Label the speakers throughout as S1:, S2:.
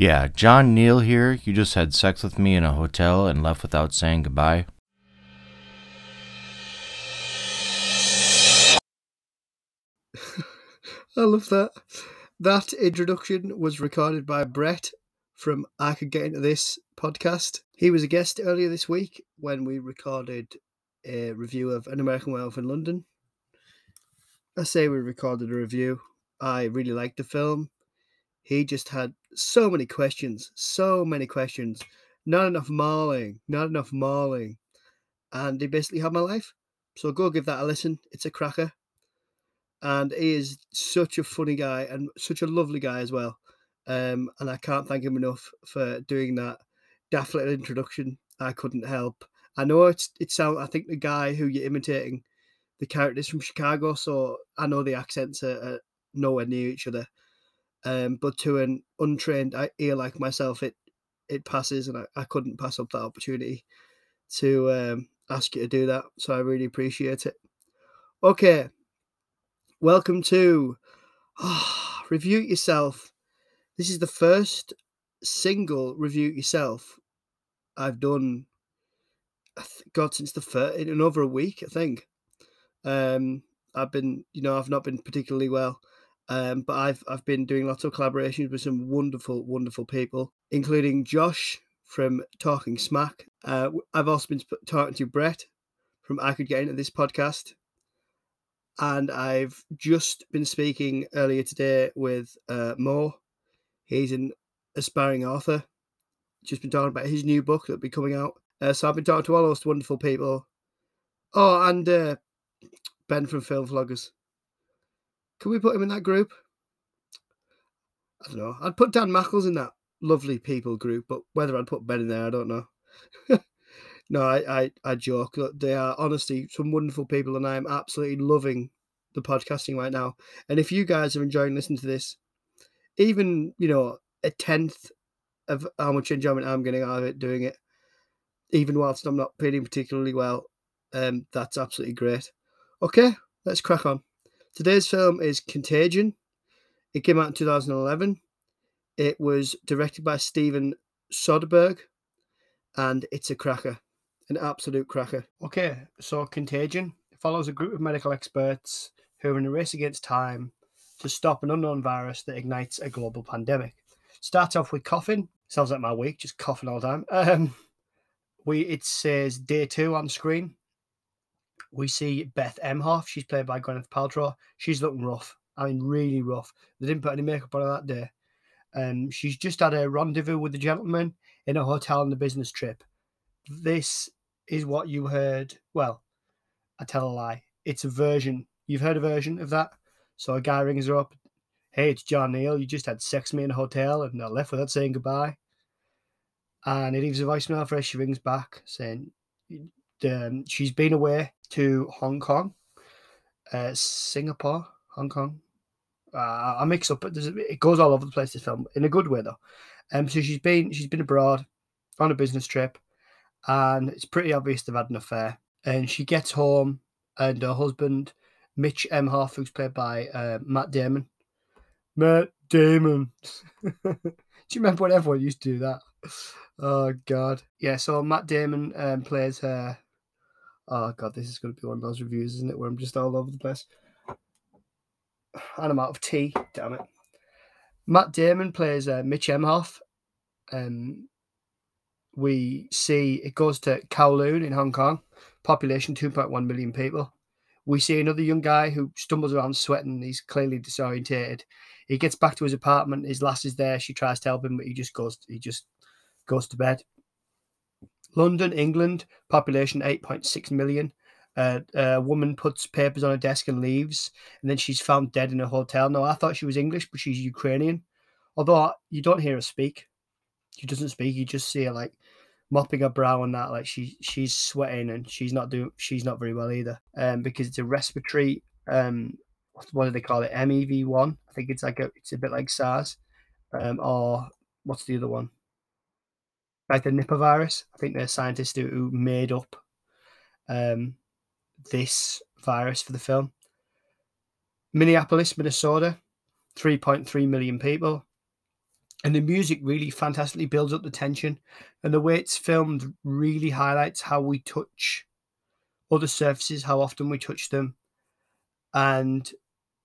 S1: Yeah, John Neal here. You just had sex with me in a hotel and left without saying goodbye.
S2: I love that. That introduction was recorded by Brett from I Could Get Into This podcast. He was a guest earlier this week when we recorded a review of An American Werewolf in London. I say we recorded a review. I really liked the film. He just had so many questions, so many questions. Not enough mauling, not enough mauling. And he basically had my life. So go give that a listen. It's a cracker and he is such a funny guy and such a lovely guy as well. Um, and I can't thank him enough for doing that daft little introduction. I couldn't help. I know it's it sounds. I think the guy who you're imitating, the characters from Chicago, so I know the accents are, are nowhere near each other. Um, but to an untrained ear like myself, it it passes, and I, I couldn't pass up that opportunity to um, ask you to do that. So I really appreciate it. Okay, Welcome to oh, Review Yourself. This is the first single Review Yourself I've done, God, since the first, in over a week, I think. Um, I've been, you know, I've not been particularly well, um, but I've I've been doing lots of collaborations with some wonderful, wonderful people, including Josh from Talking Smack. Uh, I've also been talking to Brett from I Could Get Into This podcast and I've just been speaking earlier today with uh, Mo. He's an aspiring author. Just been talking about his new book that'll be coming out. Uh, so I've been talking to all those wonderful people. Oh, and uh, Ben from Film Vloggers. Can we put him in that group? I don't know. I'd put Dan Mackles in that lovely people group, but whether I'd put Ben in there, I don't know. No, I, I, I joke. They are honestly some wonderful people, and I am absolutely loving the podcasting right now. And if you guys are enjoying listening to this, even you know a tenth of how much enjoyment I'm getting out of it doing it, even whilst I'm not feeling particularly well, um, that's absolutely great. Okay, let's crack on. Today's film is Contagion. It came out in 2011. It was directed by Steven Soderbergh, and it's a cracker an absolute cracker. Okay, so Contagion follows a group of medical experts who are in a race against time to stop an unknown virus that ignites a global pandemic. Starts off with coughing. Sounds like my week, just coughing all the time. Um, we it says day two on screen. We see Beth Emhoff. She's played by Gwyneth Paltrow. She's looking rough. I mean, really rough. They didn't put any makeup on her that day. Um, she's just had a rendezvous with a gentleman in a hotel on the business trip. This is what you heard. Well, I tell a lie. It's a version. You've heard a version of that. So a guy rings her up. Hey, it's John Neal. You just had sex with me in a hotel and I left without saying goodbye. And he leaves a voicemail for her. She rings back saying um, she's been away to Hong Kong, uh, Singapore, Hong Kong. Uh, I mix up. but It goes all over the place. This film in a good way though. Um, so she's been she's been abroad on a business trip and it's pretty obvious they've had an affair. And she gets home, and her husband, Mitch M. Emhoff, who's played by uh, Matt Damon. Matt Damon. do you remember when everyone used to do that? Oh God, yeah. So Matt Damon um, plays her. Oh God, this is going to be one of those reviews, isn't it? Where I'm just all over the place. And I'm out of tea. Damn it. Matt Damon plays uh, Mitch Emhoff. Um, we see it goes to Kowloon in Hong Kong, population 2.1 million people. We see another young guy who stumbles around sweating. He's clearly disorientated. He gets back to his apartment. His lass is there. She tries to help him, but he just goes. He just goes to bed. London, England, population 8.6 million. Uh, a woman puts papers on a desk and leaves, and then she's found dead in a hotel. Now, I thought she was English, but she's Ukrainian. Although you don't hear her speak, she doesn't speak. You just see her like mopping her brow and that. Like she she's sweating and she's not doing she's not very well either. Um, because it's a respiratory um, what do they call it? MEV one. I think it's like a it's a bit like SARS. Um, or what's the other one? Like the Nipah virus. I think they're scientists who, who made up um this virus for the film. Minneapolis, Minnesota, 3.3 million people. and the music really fantastically builds up the tension and the way it's filmed really highlights how we touch other surfaces how often we touch them and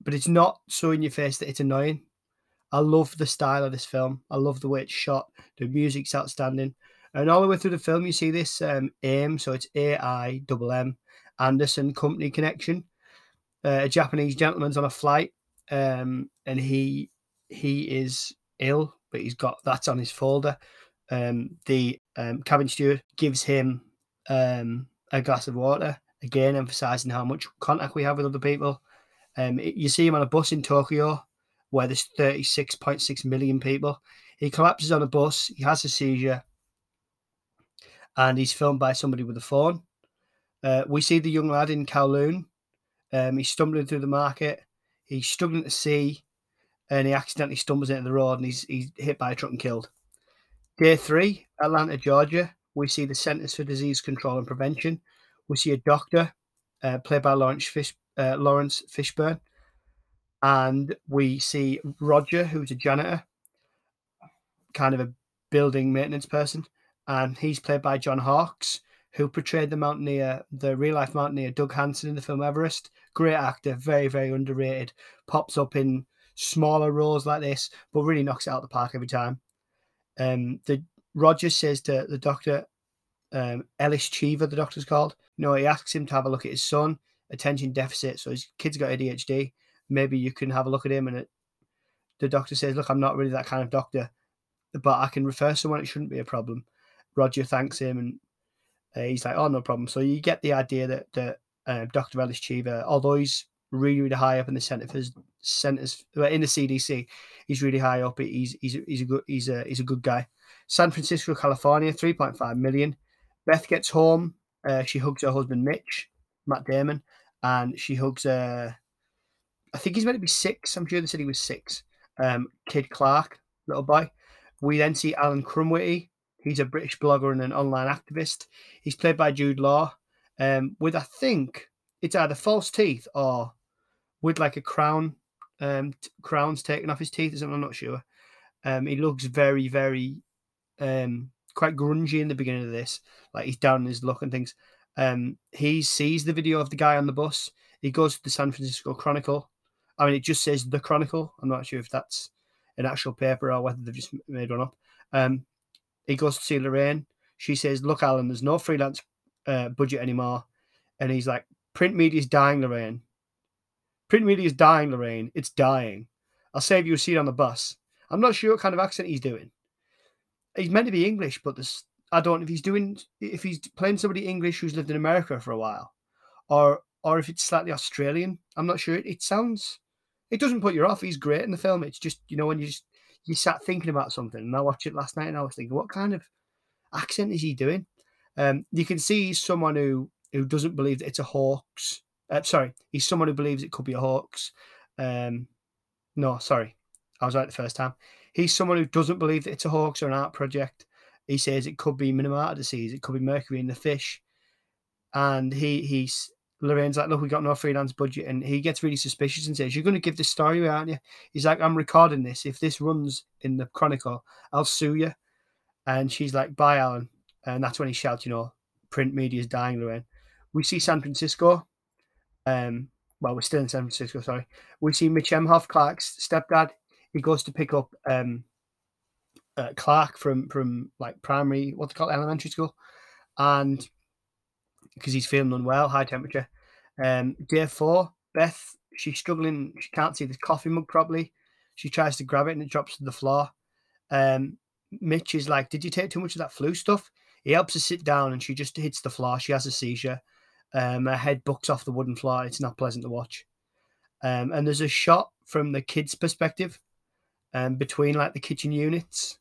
S2: but it's not so in your face that it's annoying i love the style of this film. I love the way it's shot. The music's outstanding. And all the way through the film you see this um aim. So it's a-i double m. Alderson company connection. Uh, a japanese gentleman's on a flight um and he he is ill but he's got that on his folder. Um, the um, cabin steward gives him um, a glass of water, again emphasizing how much contact we have with other people. Um, you see him on a bus in Tokyo where there's 36.6 million people. He collapses on a bus, he has a seizure, and he's filmed by somebody with a phone. Uh, we see the young lad in Kowloon. Um, he's stumbling through the market. He's struggling to see and he accidentally stumbles into the road and he's, he's hit by a truck and killed. Day three, Atlanta, Georgia. We see the Centers for Disease Control and Prevention. We see a doctor, uh, played by Laurence Fish, uh, Laurence Fishburne, and we see Roger, who's a janitor, kind of a building maintenance person, and he's played by John Hawkes, who portrayed the mountaineer, the real life mountaineer Doug Hansen in the film Everest. Great actor, very very underrated. Pops up in smaller roles like this, but really knocks it out of the park every time. Um, the Rogers says to the doctor, um, Ellis Cheever, the doctor's called. Know, he asks him to have a look at his son, attention deficit. So his kid's got ADHD. Maybe you can have a look at him. And it, the doctor says, Look, I'm not really that kind of doctor, but I can refer someone. It shouldn't be a problem. Roger thanks him and uh, he's like, Oh, no problem. So you get the idea that, that uh, Dr. Ellis Cheever, although he's really, really high up in the center for centers in the CDC. He's really high up. He's he's he's a good he's a he's a good guy. San Francisco, California, three point five million. Beth gets home. Uh, she hugs her husband Mitch, Matt Damon, and she hugs uh I think he's meant to be six. I'm sure they said he was six. Um, Kid Clark, little boy. We then see Alan Krumwiede. He's a British blogger and an online activist. He's played by Jude Law, um, with I think it's either false teeth or with like a crown um, t- crowns taken off his teeth or something. I'm not sure. Um, he looks very, very um, quite grungy in the beginning of this. Like he's down in his look and things. Um, he sees the video of the guy on the bus. He goes to the San Francisco Chronicle. I mean, it just says the Chronicle. I'm not sure if that's an actual paper or whether they've just made one up. Um, he goes to see Lorraine. She says, "Look, Alan, there's no freelance uh, budget anymore," and he's like, "Print media's dying, Lorraine. Print media is dying, Lorraine. It's dying. I'll save you a seat on the bus. I'm not sure what kind of accent he's doing. He's meant to be English, but this I don't know if he's doing if he's playing somebody English who's lived in America for a while, or or if it's slightly Australian. I'm not sure. It, it sounds. It doesn't put you off. He's great in the film. It's just you know when you just you sat thinking about something, and I watched it last night, and I was thinking, what kind of accent is he doing? Um, you can see he's someone who who doesn't believe that it's a hoax uh, sorry, he's someone who believes it could be a hoax. Um, no, sorry, I was right the first time. He's someone who doesn't believe that it's a hoax or an art project. He says it could be Minamata disease, it could be mercury in the fish, and he he's Lorraine's like, look, we got no freelance budget, and he gets really suspicious and says, "You're going to give this story aren't you?" He's like, "I'm recording this. If this runs in the Chronicle, I'll sue you." And she's like, "Bye, Alan." And that's when he shouts, "You know, print media is dying, Lorraine." We see San Francisco um, well, we're still in San Francisco, sorry. We see Mitch Emhoff, Clark's stepdad. He goes to pick up um, uh, Clark from from like primary, what they call it, elementary school, and because he's feeling unwell, high temperature. Um, day four, Beth, she's struggling. She can't see the coffee mug properly. She tries to grab it and it drops to the floor. Um, Mitch is like, "Did you take too much of that flu stuff?" He helps her sit down, and she just hits the floor. She has a seizure. Um, her head bucks off the wooden floor. It's not pleasant to watch. Um, and there's a shot from the kid's perspective um, between like the kitchen units,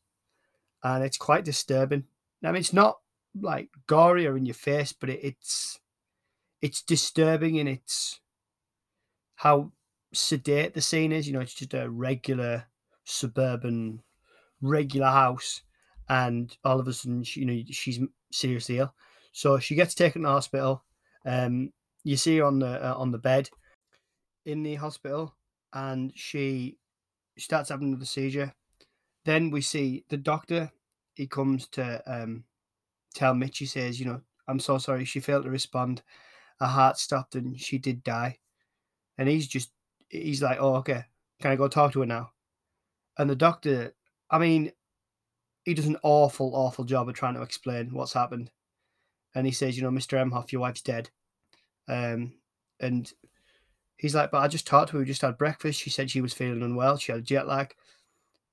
S2: and it's quite disturbing. I mean, it's not like gory or in your face, but it, it's it's disturbing in its how sedate the scene is. You know, it's just a regular suburban, regular house, and all of a sudden, she, you know, she's seriously ill. So she gets taken to hospital. Um, you see her on the uh, on the bed in the hospital, and she starts having another seizure. then we see the doctor. He comes to um, tell Mitch. He says, "You know, I'm so sorry. She failed to respond. Her heart stopped, and she did die." And he's just, he's like, "Oh, okay. Can I go talk to her now?" And the doctor, I mean, he does an awful, awful job of trying to explain what's happened. And he says, "You know, Mr. Emhoff, your wife's dead." Um, and he's like, "But I just talked to her. We just had breakfast. She said she was feeling unwell. She had jet lag."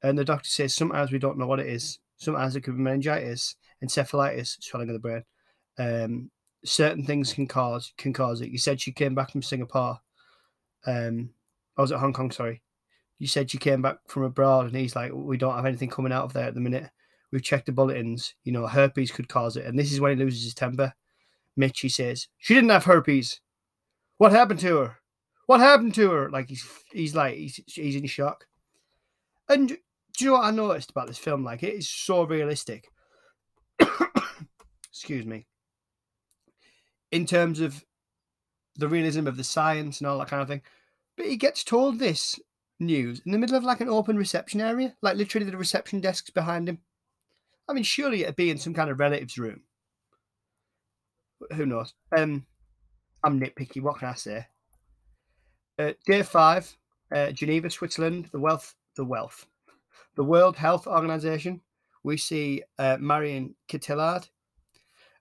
S2: And the doctor says sometimes we don't know what it is. Sometimes it could be meningitis, encephalitis, swelling of the brain. Um, certain things can cause can cause it. You said she came back from Singapore. Um, I was at Hong Kong. Sorry. You said she came back from abroad, and he's like, "We don't have anything coming out of there at the minute. We've checked the bulletins. You know, herpes could cause it." And this is when he loses his temper. Mitch, he says, "She didn't have herpes. What happened to her? What happened to her?" Like he's he's like he's he's in shock. And do you know what I noticed about this film? Like it is so realistic. Excuse me. In terms of the realism of the science and all that kind of thing. But he gets told this news in the middle of like an open reception area, like literally the reception desks behind him. I mean, surely it'd be in some kind of relative's room. Who knows? Um, I'm nitpicky. What can I say? Uh, day five, uh, Geneva, Switzerland. The wealth, the wealth, the World Health Organization. We see uh, Marion Cotillard.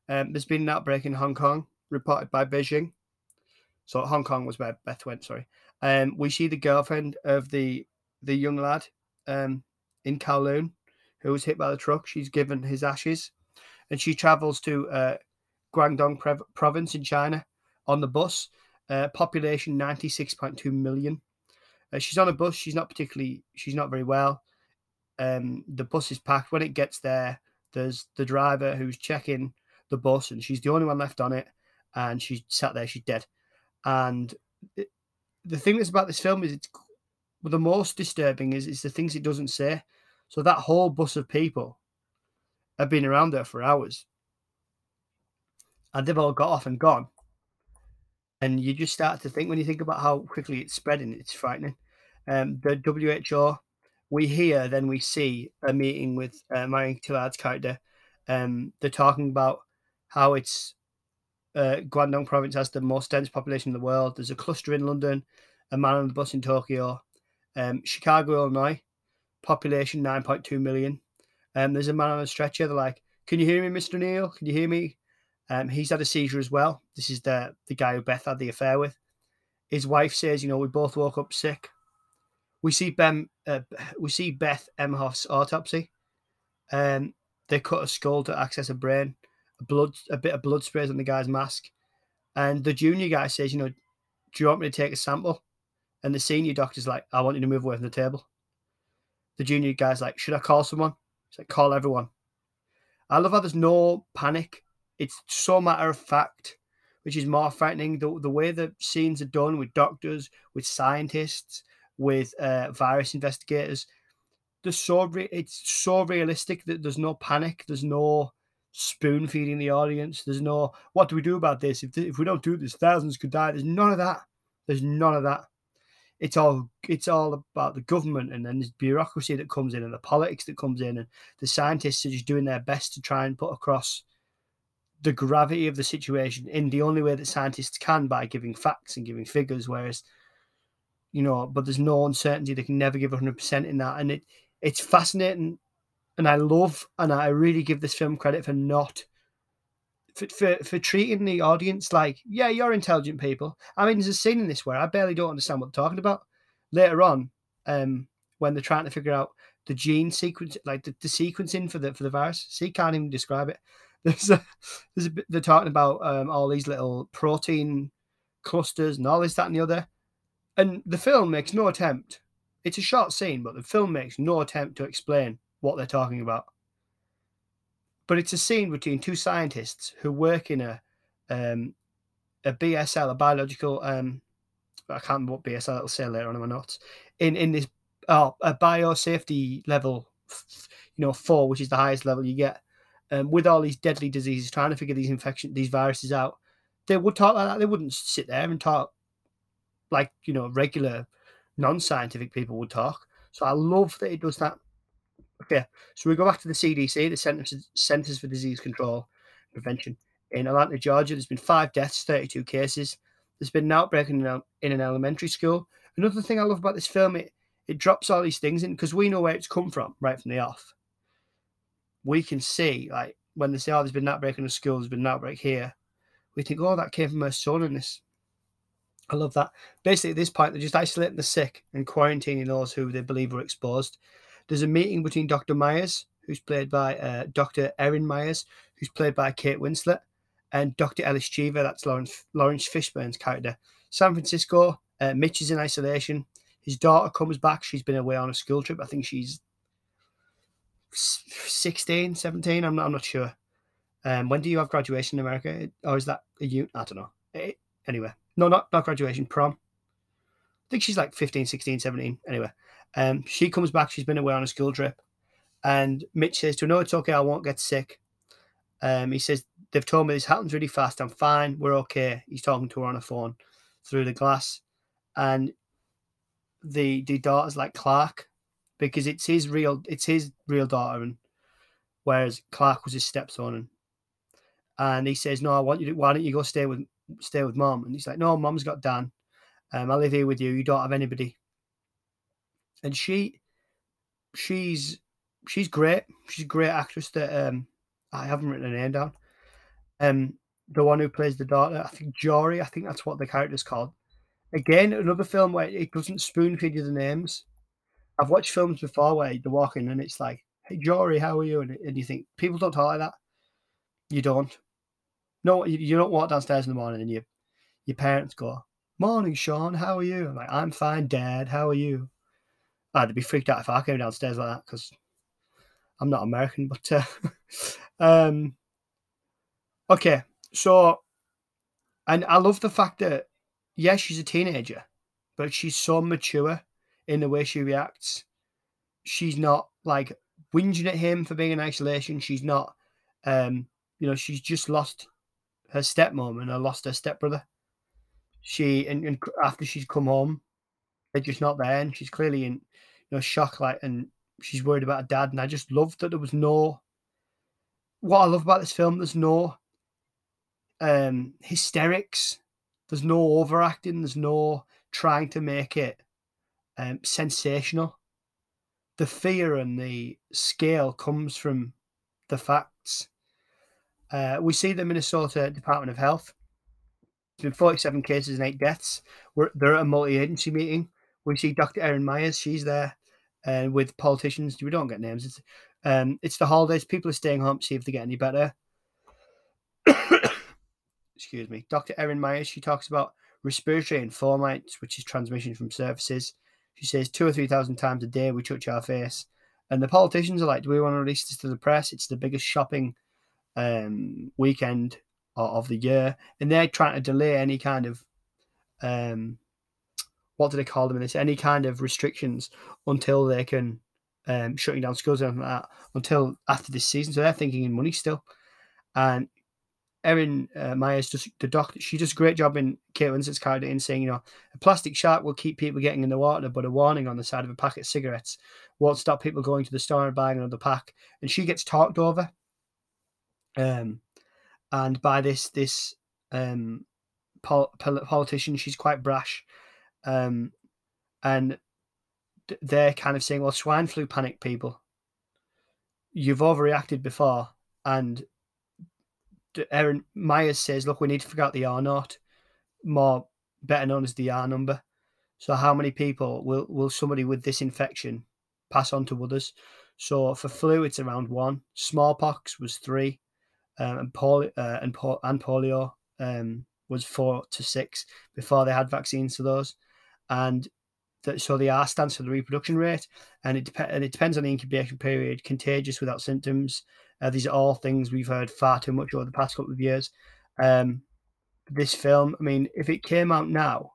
S2: Um, there's been an outbreak in Hong Kong, reported by Beijing. So Hong Kong was where Beth went. Sorry. Um, we see the girlfriend of the the young lad um, in Kowloon who was hit by the truck. She's given his ashes, and she travels to uh, Guangdong province in China on the bus. Uh, population ninety six point two million. Uh, she's on a bus. She's not particularly. She's not very well. Um, the bus is packed. When it gets there, there's the driver who's checking the bus, and she's the only one left on it. And she sat there. She's dead. And it, the thing that's about this film is it's the most disturbing is is the things it doesn't say. So that whole bus of people have been around there for hours, and they've all got off and gone. And you just start to think when you think about how quickly it's spreading, it's frightening. Um, the WHO, we hear, then we see a meeting with uh, Marion Cotillard's character. Um, they're talking about how it's uh, Guangdong province has the most dense population in the world. There's a cluster in London, a man on the bus in Tokyo, um, Chicago, Illinois, population 9.2 million. Um, there's a man on a stretcher. They're like, "Can you hear me, Mr. Neal? Can you hear me?" Um, he's had a seizure as well. This is the the guy who Beth had the affair with. His wife says, "You know, we both woke up sick." We see Ben. Uh, we see Beth Emhoff's autopsy. Um, they cut a skull to access a brain blood, a bit of blood sprays on the guy's mask. And the junior guy says, you know, do you want me to take a sample? And the senior doctor's like, I want you to move away from the table. The junior guy's like, should I call someone? He's like, call everyone. I love how there's no panic. It's so matter of fact, which is more frightening. The, the way the scenes are done with doctors, with scientists, with uh, virus investigators, so re- it's so realistic that there's no panic. There's no spoon feeding the audience. There's no what do we do about this? If if we don't do this, thousands could die. There's none of that. There's none of that. It's all it's all about the government and then there's bureaucracy that comes in and the politics that comes in and the scientists are just doing their best to try and put across the gravity of the situation in the only way that scientists can by giving facts and giving figures, whereas you know, but there's no uncertainty. They can never give 100% in that. And it it's fascinating and I love and I really give this film credit for not for, for, for treating the audience like, yeah, you're intelligent people. I mean, there's a scene in this where I barely don't understand what they're talking about. Later on, um, when they're trying to figure out the gene sequence, like the, the sequencing for the for the virus, see, can't even describe it. There's a, there's a they're talking about um, all these little protein clusters and all this, that, and the other. And the film makes no attempt. It's a short scene, but the film makes no attempt to explain what they're talking about. But it's a scene between two scientists who work in a um, a BSL, a biological um, I can't remember what BSL it'll say later on in my notes. In in this oh, a biosafety level, you know, four, which is the highest level you get, um, with all these deadly diseases, trying to figure these infection, these viruses out. They would talk like that. They wouldn't sit there and talk like you know regular non-scientific people would talk. So I love that it does that Okay, so we go back to the CDC, the Centers, for Disease Control Prevention. In Atlanta, Georgia, there's been five deaths, 32 cases. There's been an outbreak in an, in an elementary school. Another thing I love about this film, it, it drops all these things in because we know where it's come from right from the off. We can see, like, when they say, oh, there's been an outbreak in a school, there's been an outbreak here. We think, oh, that came from a son in this. I love that. Basically, at this point, they're just isolating the sick and quarantining those who they believe were exposed. There's a meeting between Dr. Myers, who's played by uh, Dr. Erin Myers, who's played by Kate Winslet, and Dr. Ellis Cheever, that's Lawrence, Laurence Fishburne's character. San Francisco, uh, Mitch is in isolation. His daughter comes back. She's been away on a school trip. I think she's 16, 17. I'm not, I'm not sure. Um, when do you have graduation in America? Or is that a you? I don't know. It, anyway, no, not, not graduation, prom. I think she's like 15, 16, 17. Anyway, um, she comes back. She's been away on a school trip. And Mitch says to her, No, it's okay. I won't get sick. Um, he says, They've told me this happens really fast. I'm fine. We're okay. He's talking to her on a phone through the glass. And the the daughter's like Clark because it's his real it's his real daughter and whereas Clark was his stepson and and he says, No, I want you to why don't you go stay with stay with mom? And he's like, No, mom's got Dan. Um, I live here with you. You don't have anybody. And she she's she's great. She's a great actress that um I haven't written her name down. Um, the one who plays the daughter, I think Jory, I think that's what the character's called. Again, another film where it doesn't spoon feed you the names. I've watched films before where they walk in and it's like, "Hey Jory, how are you?" And, and you think people don't talk like that. You don't. No, you, you don't walk downstairs in the morning and you, your parents go, "Morning, Sean, how are you?" I'm like, "I'm fine, Dad. How are you?" I'd be freaked out if I came downstairs like that because I'm not American, but uh, um, okay. So, and I love the fact that yes, she's a teenager, but she's so mature in the way she reacts. She's not like whinging at him for being in isolation. She's not, um, you know, she's just lost her stepmom and I lost her stepbrother. She and, and after she's come home, they're just not there, and she's clearly in, you know, shock. Like, and she's worried about her dad. And I just loved that there was no. What I love about this film, there's no um hysterics. There's no overacting. There's no trying to make it um, sensational. The fear and the scale comes from the facts. Uh, we see the Minnesota Department of Health. There's been 47 cases and eight deaths. We're, they're at a multi-agency meeting. We see Dr. Erin Myers. She's there uh, with politicians. We don't get names. It's um, it's the holidays. People are staying home to see if they get any better. Excuse me. Dr. Erin Myers, she talks about respiratory in fomites, which is transmission from surfaces. She says two or three thousand times a day we touch our face. And the politicians are like, do we want to release this to the press? It's the biggest shopping um, weekend of the year. And they're trying to delay any kind of um, what do they call them in this? Any kind of restrictions until they can um, shutting down schools and that until after this season. So they're thinking in money still. And Erin uh, Myers, just the doctor, she does a great job in Kate Winslet's character in saying, you know, a plastic shark will keep people getting in the water, but a warning on the side of a packet of cigarettes won't stop people going to the store and buying another pack. And she gets talked over. Um, and by this this um pol- politician, she's quite brash, um, and they're kind of saying, well, swine flu panic people. You've overreacted before. And Erin Myers says, look, we need to figure out the R naught, more better known as the R number. So how many people will, will somebody with this infection pass on to others? So for flu, it's around one. Smallpox was three, um, and, polio, uh, and, and polio um, was four to six before they had vaccines for those and so the R stands for the reproduction rate, and it dep- and it depends on the incubation period. Contagious without symptoms. Uh, these are all things we've heard far too much over the past couple of years. Um, this film, I mean, if it came out now,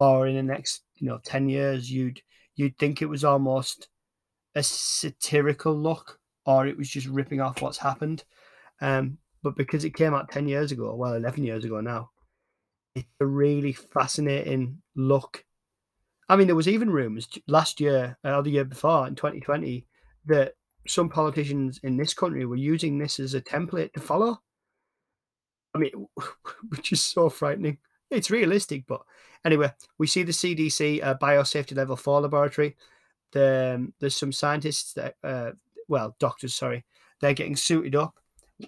S2: or in the next, you know, ten years, you'd you'd think it was almost a satirical look, or it was just ripping off what's happened. Um, but because it came out ten years ago, well, eleven years ago now, it's a really fascinating look. I mean, there was even rumors last year uh, or the year before in 2020 that some politicians in this country were using this as a template to follow. I mean, which is so frightening. It's realistic, but anyway, we see the CDC uh, biosafety level four laboratory. The, um, there's some scientists that, uh, well, doctors, sorry, they're getting suited up.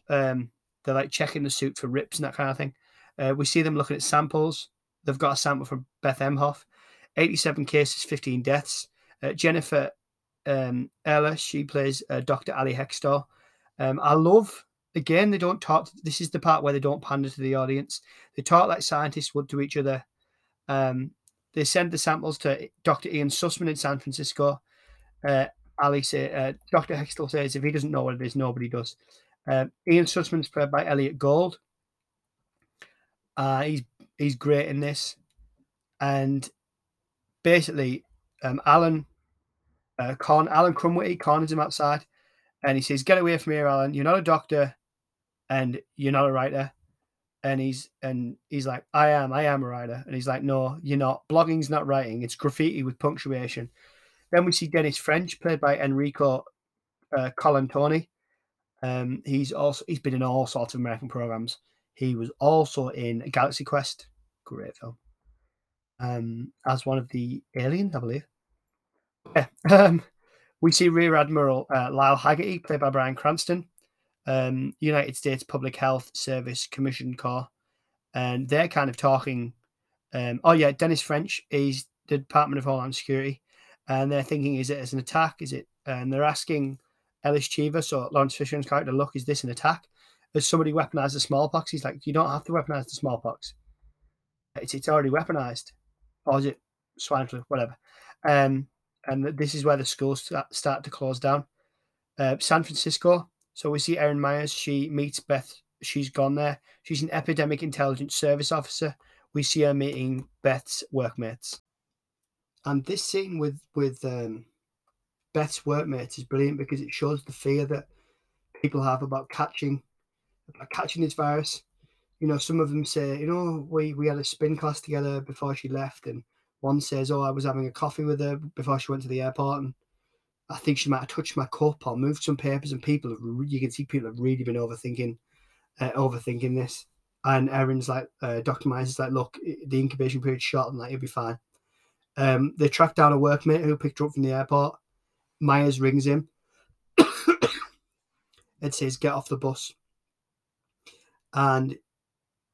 S2: Um, they're like checking the suit for rips and that kind of thing. Uh, we see them looking at samples. They've got a sample from Beth Emhoff, 87 cases, 15 deaths. Uh, Jennifer um, Ella, she plays uh, Dr. Ali Hextall. Um, I love again they don't talk. This is the part where they don't pander to the audience. They talk like scientists would to each other. Um, they send the samples to Dr. Ian Sussman in San Francisco. Uh, Ali say, uh, Dr. Hextall says if he doesn't know what it is, nobody does. Um, Ian Sussman's played by Elliott Gould. Uh, he's he's great in this, and basically, um, Alan uh, Con Alan Krumwiede corners him outside, and he says, "Get away from here, Alan. You're not a doctor, and you're not a writer." And he's and he's like, "I am. I am a writer." And he's like, "No, you're not. Blogging's not writing. It's graffiti with punctuation." Then we see Dennis French, played by Enrico uh, Colantoni. Um, he's also he's been in all sorts of American programs. He was also in Galaxy Quest, great film, um, as one of the aliens, I believe. Yeah. Um, we see Rear Admiral uh, Lyle Haggerty, played by Bryan Cranston, um, United States Public Health Service Commission Corps, and they're kind of talking. Um, oh yeah, Dennis French is the Department of Homeland Security, and they're thinking, is it as an attack? Is it? And they're asking Ellis Cheever, so Laurence Fishburne's character, look, is this an attack? Has somebody weaponized the smallpox? He's like, you don't have to weaponize the smallpox. It's it's already weaponized, or is it swine flu? Whatever. Um, and this is where the schools start to close down. Uh, San Francisco. So we see Erin Myers. She meets Beth. She's gone there. She's an epidemic intelligence service officer. We see her meeting Beth's workmates. And this scene with with um, Beth's workmates is brilliant because it shows the fear that people have about catching about catching this virus. You know, some of them say, you know, we we had a spin class together before she left, and one says, "Oh, I was having a coffee with her before she went to the airport, and I think she might have touched my cup or moved some papers." And people, have, you can see people have really been overthinking, uh, overthinking this. And Erin's like, uh, Doctor Myers is like, "Look, the incubation period's short, and like you'll be fine." Um, they tracked down a workmate who picked her up from the airport. Myers rings him and says, "Get off the bus." And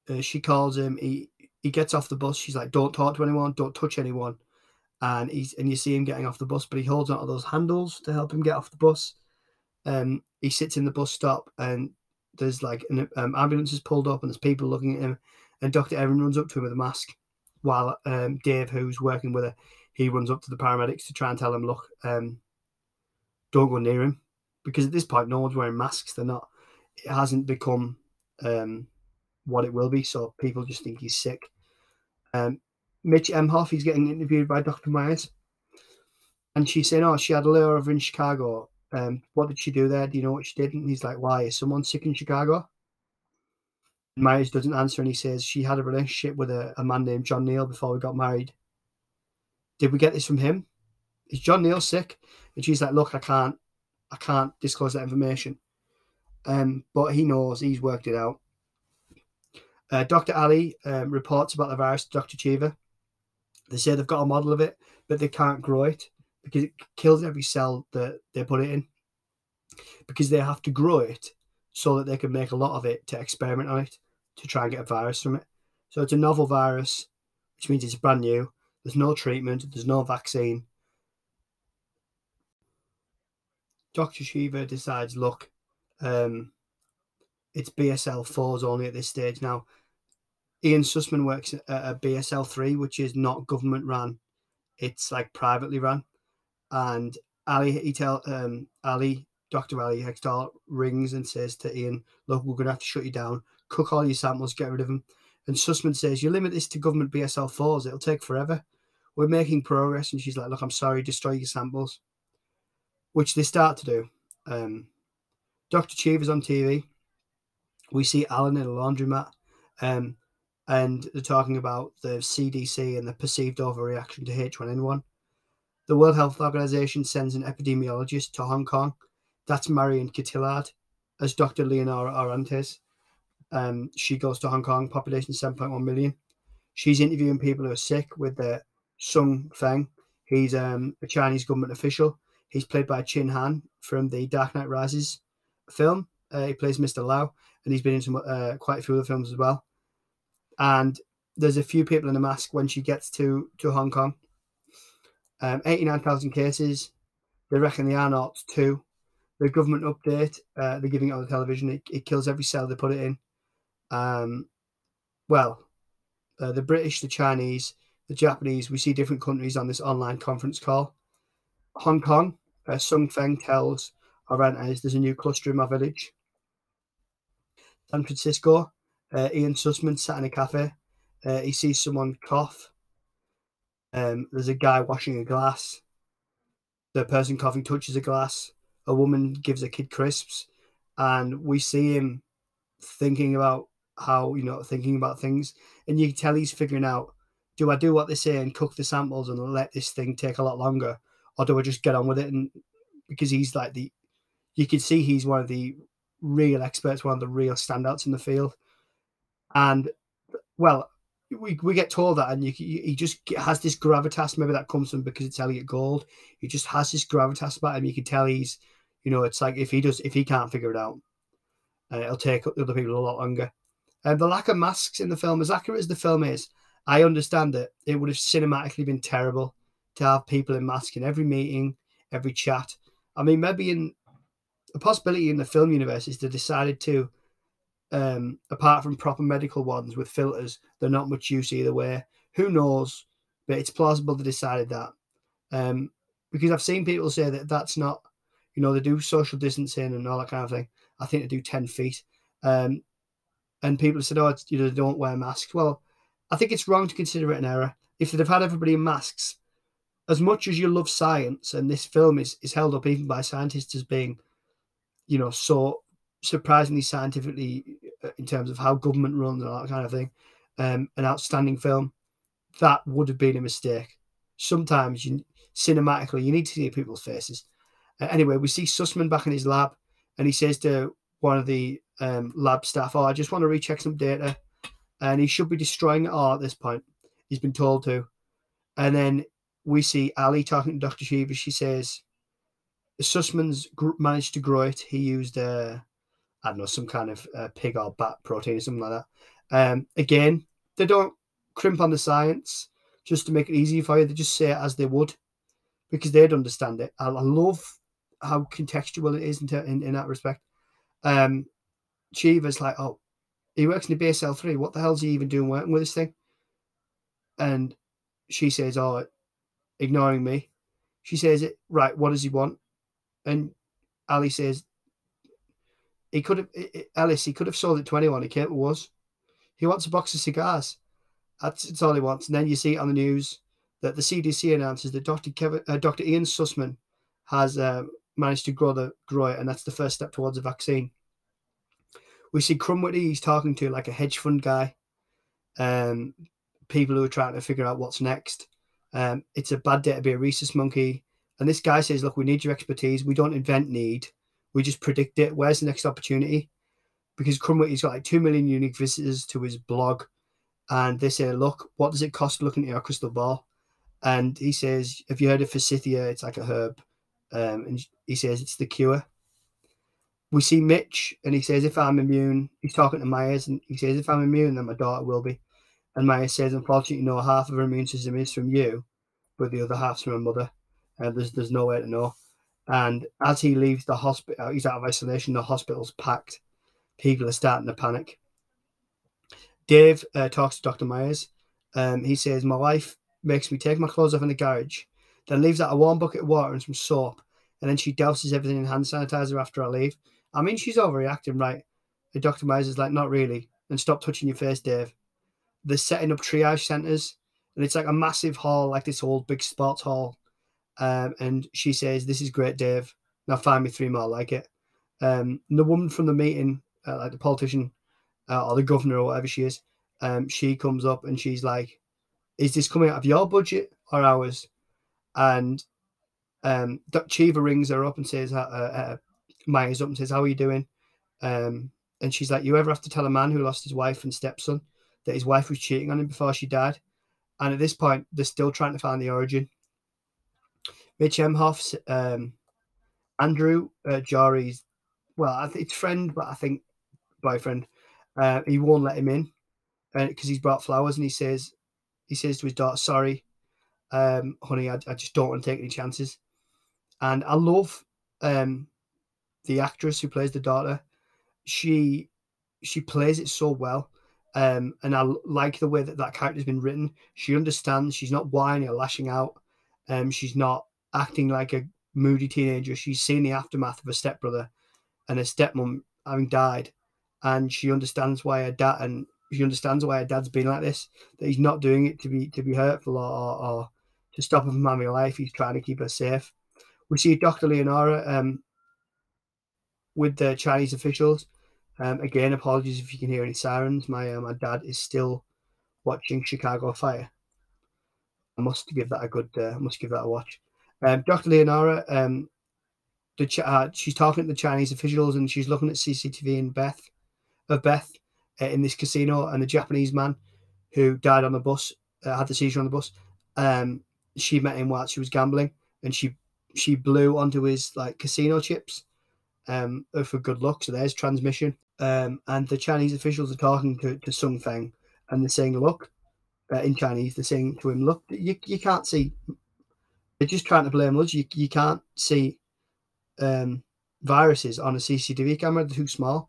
S2: uh, she calls him. He he gets off the bus. She's like, "Don't talk to anyone. Don't touch anyone." And he's and you see him getting off the bus, but he holds onto those handles to help him get off the bus. Um, he sits in the bus stop, and there's like an um, ambulance is pulled up, and there's people looking at him. And Doctor Erin runs up to him with a mask, while um, Dave, who's working with her, he runs up to the paramedics to try and tell him, "Look, um, don't go near him," because at this point, no one's wearing masks. They're not. It hasn't become um, what it will be. So people just think he's sick. Um, Mitch Emhoff, he's getting interviewed by Dr. Myers. And she's saying, Oh, she had a layover in Chicago. Um, what did she do there? Do you know what she did? And he's like, Why? Is someone sick in Chicago? Myers doesn't answer and he says, She had a relationship with a, a man named John Neal before we got married. Did we get this from him? Is John Neal sick? And she's like, Look, I can't I can't disclose that information. Um, but he knows, he's worked it out. Uh, Dr. Ali um, reports about the virus to Dr. Cheever. They say they've got a model of it, but they can't grow it because it kills every cell that they put it in. Because they have to grow it so that they can make a lot of it to experiment on it to try and get a virus from it. So it's a novel virus, which means it's brand new. There's no treatment, there's no vaccine. Dr. Cheever decides, look, um, it's BSL 4s only at this stage. Now, Ian Sussman works at a BSL three, which is not government run; it's like privately run. And Ali, he tell um, Ali, Doctor Ali Hextall rings and says to Ian, "Look, we're going to have to shut you down. Cook all your samples, get rid of them." And Sussman says, "You limit this to government BSL fours; it'll take forever. We're making progress." And she's like, "Look, I'm sorry, destroy your samples," which they start to do. Um, Dr. Cheever's on TV. We see Alan in a laundromat. Um, and they're talking about the CDC and the perceived overreaction to H1N1. The World Health Organization sends an epidemiologist to Hong Kong. That's Marion Cotillard as Dr. Leonora Orantes. Um, she goes to Hong Kong, population 7.1 million. She's interviewing people who are sick with the Sun Feng. He's um, a Chinese government official. He's played by Chin Han from the Dark Knight Rises film. Uh, he plays Mr. Lau, and he's been in some uh, quite a few other films as well. And there's a few people in a mask when she gets to to Hong Kong. Um, 89,000 cases. They reckon they are not two. The government update, uh, they're giving it on the television. It, it kills every cell they put it in. Um, well, uh, the British, the Chinese, the Japanese, we see different countries on this online conference call. Hong Kong, uh, Sun Feng tells Orantes there's a new cluster in my village. San Francisco, uh, Ian Sussman sat in a cafe. Uh, he sees someone cough. Um, there's a guy washing a glass. The person coughing touches a glass. A woman gives a kid crisps, and we see him thinking about how you know thinking about things, and you can tell he's figuring out: do I do what they say and cook the samples and let this thing take a lot longer, or do I just get on with it? And because he's like the, you can see he's one of the real experts, one of the real standouts in the field, and well, we, we get told that, and you, he just has this gravitas. Maybe that comes from because it's Elliott Gould. He just has this gravitas about him. You can tell he's, you know, it's like if he does, if he can't figure it out, uh, it'll take other people a lot longer. And the lack of masks in the film, as accurate as the film is, I understand that it would have cinematically been terrible to have people in masks in every meeting, every chat. I mean, maybe in a possibility in the film universe is they decided to um, apart from proper medical ones with filters, they're not much use either way. Who knows? But it's plausible they decided that. Um, because I've seen people say that that's not, you know, they do social distancing and all that kind of thing. I think they do 10 feet. Um, and people said, oh, you know, they don't wear masks. Well, I think it's wrong to consider it an error. If they'd have had everybody in masks, as much as you love science, and this film is, is held up even by scientists as being, you know, so surprisingly scientifically uh, in terms of how government runs and all that kind of thing, um, an outstanding film, that would have been a mistake. Sometimes you cinematically you need to see people's faces. Uh, anyway, we see Sussman back in his lab, and he says to one of the um, lab staff, "Oh, I just want to recheck some data," and he should be destroying it all at this point. He's been told to, and then we see Ali talking to Doctor Cheever. She says, "Sussman's gr- managed to grow it. He used." Uh, I don't know, some kind of uh, pig or bat protein or something like that. Um, again, they don't crimp on the science just to make it easy for you. They just say it as they would because they'd understand it. I, I love how contextual it is in, in, in that respect. Um, Cheever's like, oh, he works in the BSL 3. What the hell's he even doing working with this thing? And she says, oh, ignoring me. She says, "It right, what does he want? And Ali says, he could have Ellis. He could have sold it to anyone. He came to us. He wants a box of cigars. That's, that's all he wants. And then you see on the news that the CDC announces that Dr. Kevin, uh, Dr. Ian Sussman has uh, managed to grow the grow it, and that's the first step towards a vaccine. We see Krumwiede. He's talking to like a hedge fund guy, um, people who are trying to figure out what's next. Um, it's a bad day to be a rhesus monkey. And this guy says, "Look, we need your expertise. We don't invent need. We just predict it. Where's the next opportunity? Because Krumwiede's got like 2 million unique visitors to his blog. And they say, look, what does it cost looking at your crystal ball? And he says, have you heard of forsythia? It's like a herb. Um, and he says, it's the cure. We see Mitch, and he says, if I'm immune, he's talking to Myers, and he says, if I'm immune, then my daughter will be. And Myers says, unfortunately, no, half of her immune system is from you, but the other half's from her mother. And there's, there's no way to know. And as he leaves the hospital, he's out of isolation, the hospital's packed. People are starting to panic. Dave uh, talks to Dr. Myers. Um, he says, My wife makes me take my clothes off in the garage, then leaves out a warm bucket of water and some soap, and then she douses everything in hand sanitizer after I leave. I mean, she's overreacting, right? And Dr. Myers is like, Not really. And stop touching your face, Dave. They're setting up triage centers, and it's like a massive hall, like this old big sports hall um, and she says, "This is great, Dave. Now find me three more like it." Um, the woman from the meeting, uh, like the politician uh, or the governor or whatever she is, um, she comes up and she's like, "Is this coming out of your budget or ours?" And Um, Cheever rings her up and says, uh, uh, Myers up and says, "How are you doing?" Um, and she's like, "You ever have to tell a man who lost his wife and stepson that his wife was cheating on him before she died?" And at this point, they're still trying to find the origin. Mitch Emhoff's um, Andrew uh, Jory's, well, it's friend, but I think boyfriend. Uh, he won't let him in because he's brought flowers, and he says, he says to his daughter, "Sorry, um, honey, I, I just don't want to take any chances." And I love um, the actress who plays the daughter. She she plays it so well. Um, and I like the way that that character's been written. She understands. She's not whining or lashing out. Um, she's not acting like a moody teenager. She's seen the aftermath of her stepbrother and her stepmom having died, and she understands why her dad and she understands why her dad's been like this. That he's not doing it to be to be hurtful or, or, or to stop her from having a life. He's trying to keep her safe. We see Dr. Leonora um, with the Chinese officials. Um, again, apologies if you can hear any sirens. My uh, my dad is still watching Chicago Fire. I must give that a good. Uh, must give that a watch. Um, Dr. Leonora, um, the uh, she's talking to the Chinese officials and she's looking at CCTV in Beth, of Beth, uh, in this casino, and the Japanese man who died on the bus uh, had the seizure on the bus. Um, she met him while she was gambling, and she she blew onto his like casino chips, um, for good luck. So there's transmission. Um, and the Chinese officials are talking to, to Sun Feng, and they're saying, "Look," uh, in Chinese, they're saying to him, "Look, you, you can't see they're just trying to blame us. You, you can't see um, viruses on a CCTV camera; they're too small.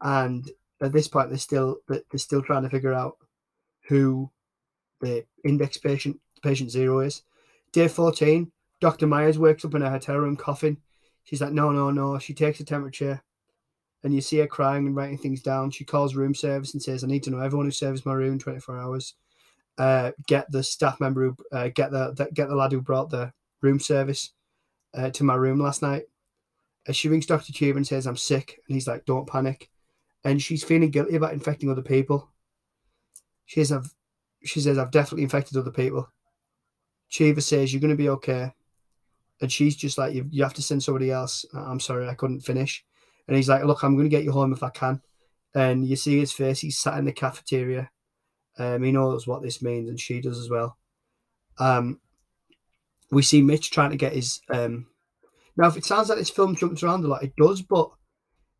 S2: And at this point, they're still they're still trying to figure out who the index patient patient zero is. Day fourteen, Dr. Myers wakes up in a hotel room coughing. She's like, "No, no, no." She takes a temperature, and you see her crying and writing things down. She calls room service and says, "I need to know everyone who serves my room twenty four hours." uh, get the staff member who uh, get the, the, get the lad who brought the room service uh, to my room last night. And she rings Doctor Tube and says I'm sick, and he's like, "Don't panic." And she's feeling guilty about infecting other people. She says, "I've," she says, "I've definitely infected other people." Cheever says, "You're going to be okay," and she's just like, "You, you have to send somebody else." I'm sorry, I couldn't finish. And he's like, "Look, I'm going to get you home if I can." And you see his face. He's sat in the cafeteria um, he knows what this means, and she does as well. Um, we see Mitch trying to get his. Um, now, if it sounds like this film jumps around a lot, it does, but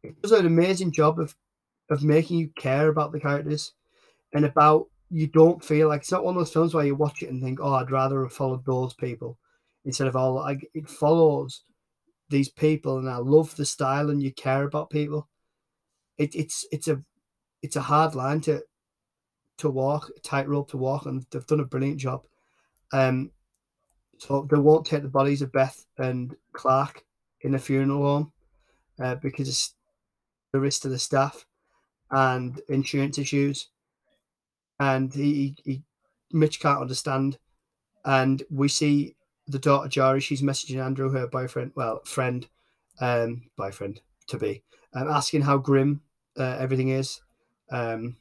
S2: it does an amazing job of of making you care about the characters and about you don't feel like it's not one of those films where you watch it and think, "Oh, I'd rather have followed those people," instead of all. Like it follows these people, and I love the style, and you care about people. It, it's it's a it's a hard line to to walk, tightrope to walk, and they've done a brilliant job. Um, so they won't take the bodies of Beth and Clark in the funeral home uh, because it's the risk to the staff and insurance issues. And he, he Mitch can't understand. And we see the daughter Jory, she's messaging Andrew, her boyfriend, well, friend, um, boyfriend to be, um, asking how grim uh, everything is. Um,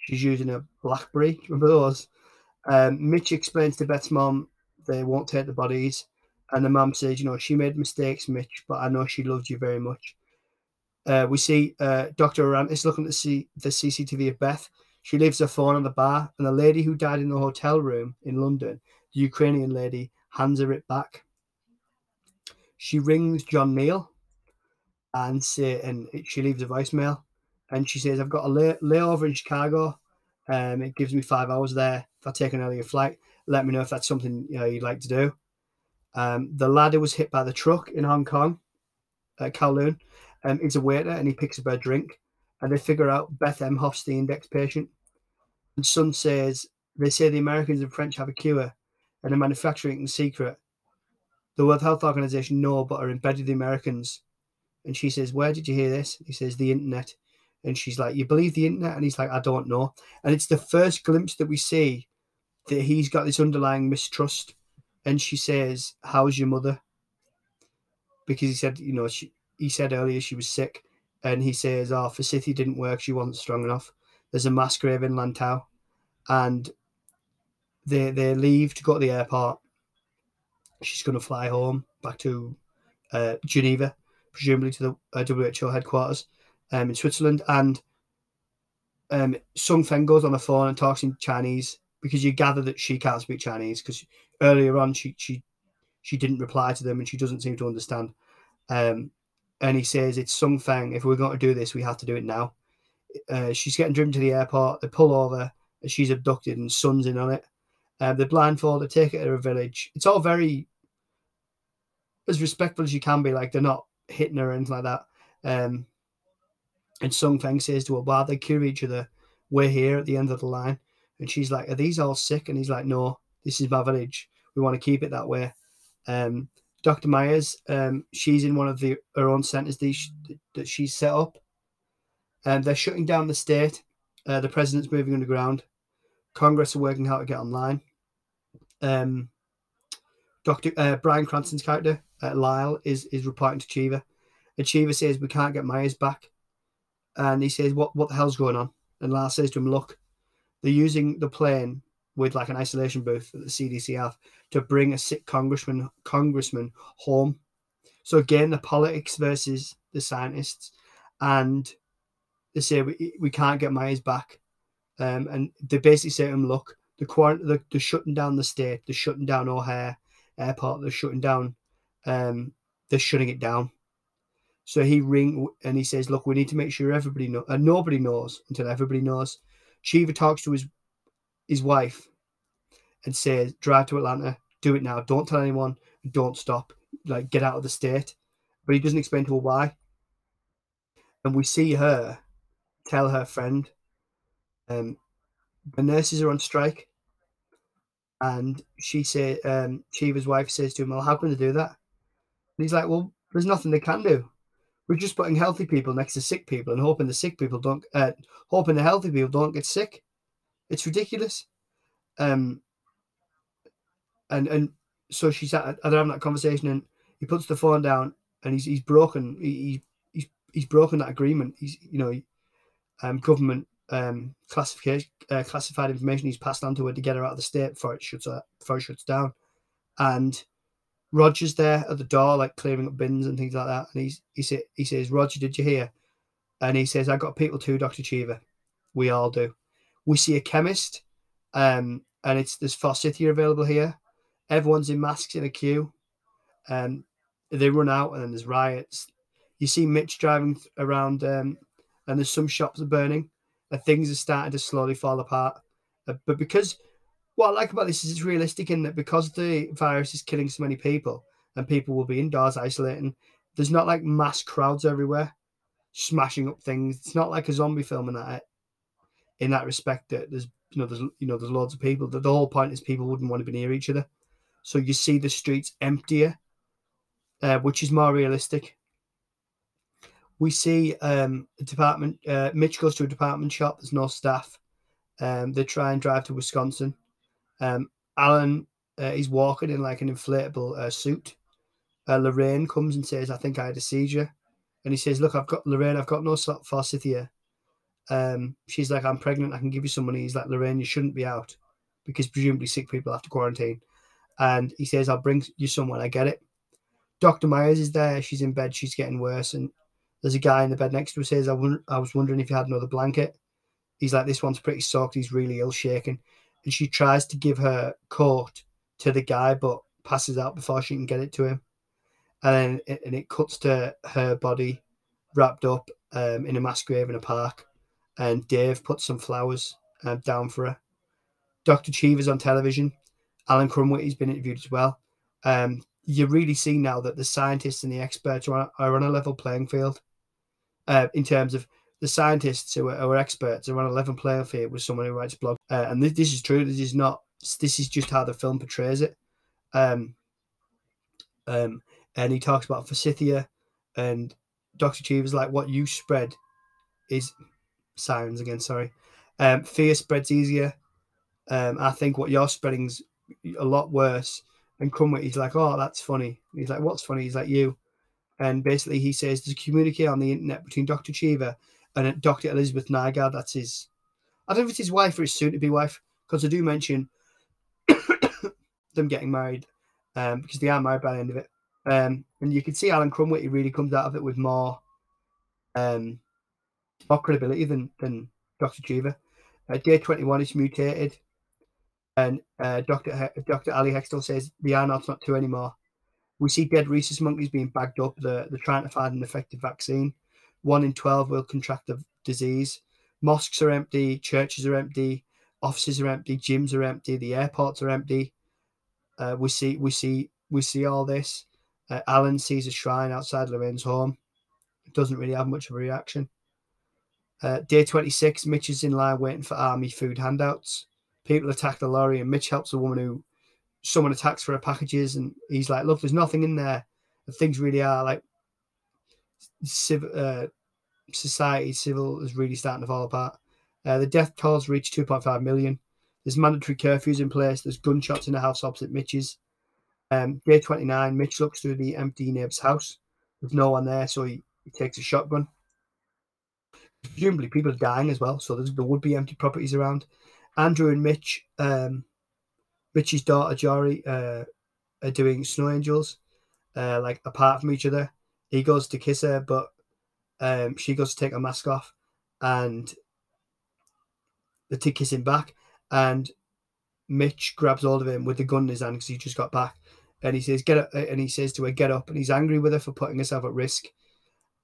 S2: She's using a BlackBerry. Remember those? Um, Mitch explains to Beth's mom they won't take the bodies, and the mom says, you know, she made mistakes, Mitch, but I know she loved you very much. Uh, we see uh, Dr. Orantes looking to see the CCTV of Beth. She leaves her phone on the bar, and the lady who died in the hotel room in London, the Ukrainian lady, hands her it back. She rings John Neal and say, and she leaves a voicemail and she says, I've got a lay- layover in Chicago. Um, it gives me five hours there. If I take an earlier flight, let me know if that's something you know, you'd like to do. Um, the lad who was hit by the truck in Hong Kong, uh, Kowloon, um, is a waiter and he picks up a drink. And they figure out Beth Emhoff's the index patient. And Sun says, they say the Americans and French have a cure and are manufacturing in secret. The World Health Organization know, but are embedded the Americans. And she says, Where did you hear this? He says, The internet. And she's like, You believe the internet? And he's like, I don't know. And it's the first glimpse that we see that he's got this underlying mistrust. And she says, How's your mother? Because he said, you know, she, he said earlier she was sick. And he says, Oh, City didn't work. She wasn't strong enough. There's a mass grave in Lantau. And they, they leave to go to the airport. She's going to fly home. back to uh, Geneva, presumably to the uh, WHO headquarters um, in Switzerland. And um, Sun Feng goes on the phone and talks in Chinese because you gather that she can't speak Chinese because earlier on she she she didn't reply to them and she doesn't seem to understand. Um, and he says it's Sun Feng. If we're going to do this, we have to do it now. Uh, she's getting driven to the airport. They pull over. She's abducted and Sun's in on it. Um, they blindfold her, take her to a village. It's all very as respectful as you can be. Like they're not hitting her or anything like that. Um, and Sun Feng says to her, "Wow, they cure each other. We're here at the end of the line." And she's like, "Are these all sick?" And he's like, "No, this is my village. We want to keep it that way." Um, Dr. Myers, um, she's in one of the her own centres that she's set up, and they're shutting down the state. Uh, the president's moving underground. Congress are working how to get online. Um, Dr. Uh, Bryan Cranston's character, uh, Lyle, is is reporting to Cheever, and Cheever says we can't get Myers back, and he says what what the hell's going on? And Lyle says to him, look, they're using the plane with like an isolation booth that the CDC have to bring a sick congressman congressman home. So again, the politics versus the scientists, and they say we, we can't get Myers back, um, and they basically say to him, look, the quarant- the, they're shutting down the state, they're shutting down O'Hare Airport, they're shutting down, um, they're shutting it down. So he ring and he says, look, we need to make sure everybody know, and nobody knows until everybody knows. Cheever talks to his his wife and says, drive to Atlanta, do it now. Don't tell anyone, don't stop. Like, get out of the state. But he doesn't explain to her why. And we see her tell her friend, um, the nurses are on strike. And she said, um, Cheever's wife says to him, Well, how can they do that? And he's like, Well, there's nothing they can do. We're just putting healthy people next to sick people and hoping the sick people don't, uh, hoping the healthy people don't get sick. It's ridiculous. Um, and and so she's at, they're having that conversation, and he puts the phone down, and he's he's broken. He, he's he's broken that agreement. He's you know, um, government um classification uh, classified information he's passed on to her to get her out of the state before it shuts her, before it shuts down, and Roger's there at the door, like clearing up bins and things like that. And he's he say, he says, Roger, did you hear? And he says, I got people too, Doctor Cheever. We all do. We see a chemist, um, and it's there's forsythia available here. Everyone's in masks in a queue. Um, they run out, and then there's riots. You see Mitch driving around, um, and there's some shops are burning, and things are starting to slowly fall apart. Uh, but because what I like about this is it's realistic in that because the virus is killing so many people, and people will be indoors isolating, there's not like mass crowds everywhere smashing up things. It's not like a zombie film in that in that respect that there's you know there's you know there's loads of people. The, the whole point is people wouldn't want to be near each other. So you see the streets emptier, uh, which is more realistic. We see um, a department. Uh, Mitch goes to a department shop. There's no staff. Um, they try and drive to Wisconsin. Um, Alan, uh, he's walking in like an inflatable uh, suit. Uh, Lorraine comes and says, "I think I had a seizure," and he says, "Look, I've got Lorraine. I've got no forsythia." Um, she's like, "I'm pregnant. I can give you some money." He's like, "Lorraine, you shouldn't be out because presumably sick people have to quarantine." and he says, I'll bring you someone. I get it. Dr. Myers is there. She's in bed. She's getting worse. And there's a guy in the bed next to us says, I, I was wondering if you had another blanket. He's like, this one's pretty soaked. He's really ill shaken. And she tries to give her coat to the guy, but passes out before she can get it to him. And then it, and it cuts to her body wrapped up um, in a mass grave in a park. And Dave puts some flowers um, down for her. Dr. Cheever's on television Alan Krumwiede's been interviewed as well. Um, you really see now that the scientists and the experts are on a level playing field uh, in terms of the scientists who are, who are, experts are on a level playing field with someone who writes blog. Uh, and this, this, is true. This is not. This is just how the film portrays it. Um, um, and he talks about forsythia, and Doctor Cheever's like, "What you spread is sirens again. Sorry, um, fear spreads easier. Um, I think what you're spreading's a lot worse. And Krumwiede, he's like, oh, that's funny. He's like, what's funny? He's like, you. And basically, he says there's a communique on the internet between Dr. Cheever and Dr. Elizabeth Nygaard. That's his, I don't know if it's his wife or his soon to be wife, because I do mention them getting married um, because they are married by the end of it. Um, and you can see Alan Krumwiede really comes out of it with more um, more credibility than than Dr. Cheever. Uh, day 21 is mutated, and uh, Dr. He- Dr. Ali Hextall says the R0's not two anymore. We see dead rhesus monkeys being bagged up. They're, they're trying to find an effective vaccine. One in 12 will contract the disease. Mosques are empty, churches are empty, offices are empty, gyms are empty, the airports are empty. Uh, we see, we see, we see all this. Uh, Alan sees a shrine outside Lorraine's home. Doesn't really have much of a reaction. Uh, day 26, Mitch is in line waiting for army food handouts. People attack the lorry, and Mitch helps a woman who someone attacks for her packages. And he's like, Look, there's nothing in there. And things really are like civ- uh, society, civil is really starting to fall apart. Uh, the death tolls reach 2.5 million. There's mandatory curfews in place. There's gunshots in the house opposite Mitch's. Um, day 29, Mitch looks through the empty neighbour's house. There's no one there, so he, he takes a shotgun. Presumably, people are dying as well, so there would be empty properties around. Andrew and Mitch, um, Mitch's daughter Jory, uh, are doing snow angels, uh, like apart from each other. He goes to kiss her, but um, she goes to take her mask off, and the to kiss him back, and Mitch grabs hold of him with the gun in his hand because he just got back, and he says, "Get up!" and he says to her, "Get up!" and he's angry with her for putting herself at risk,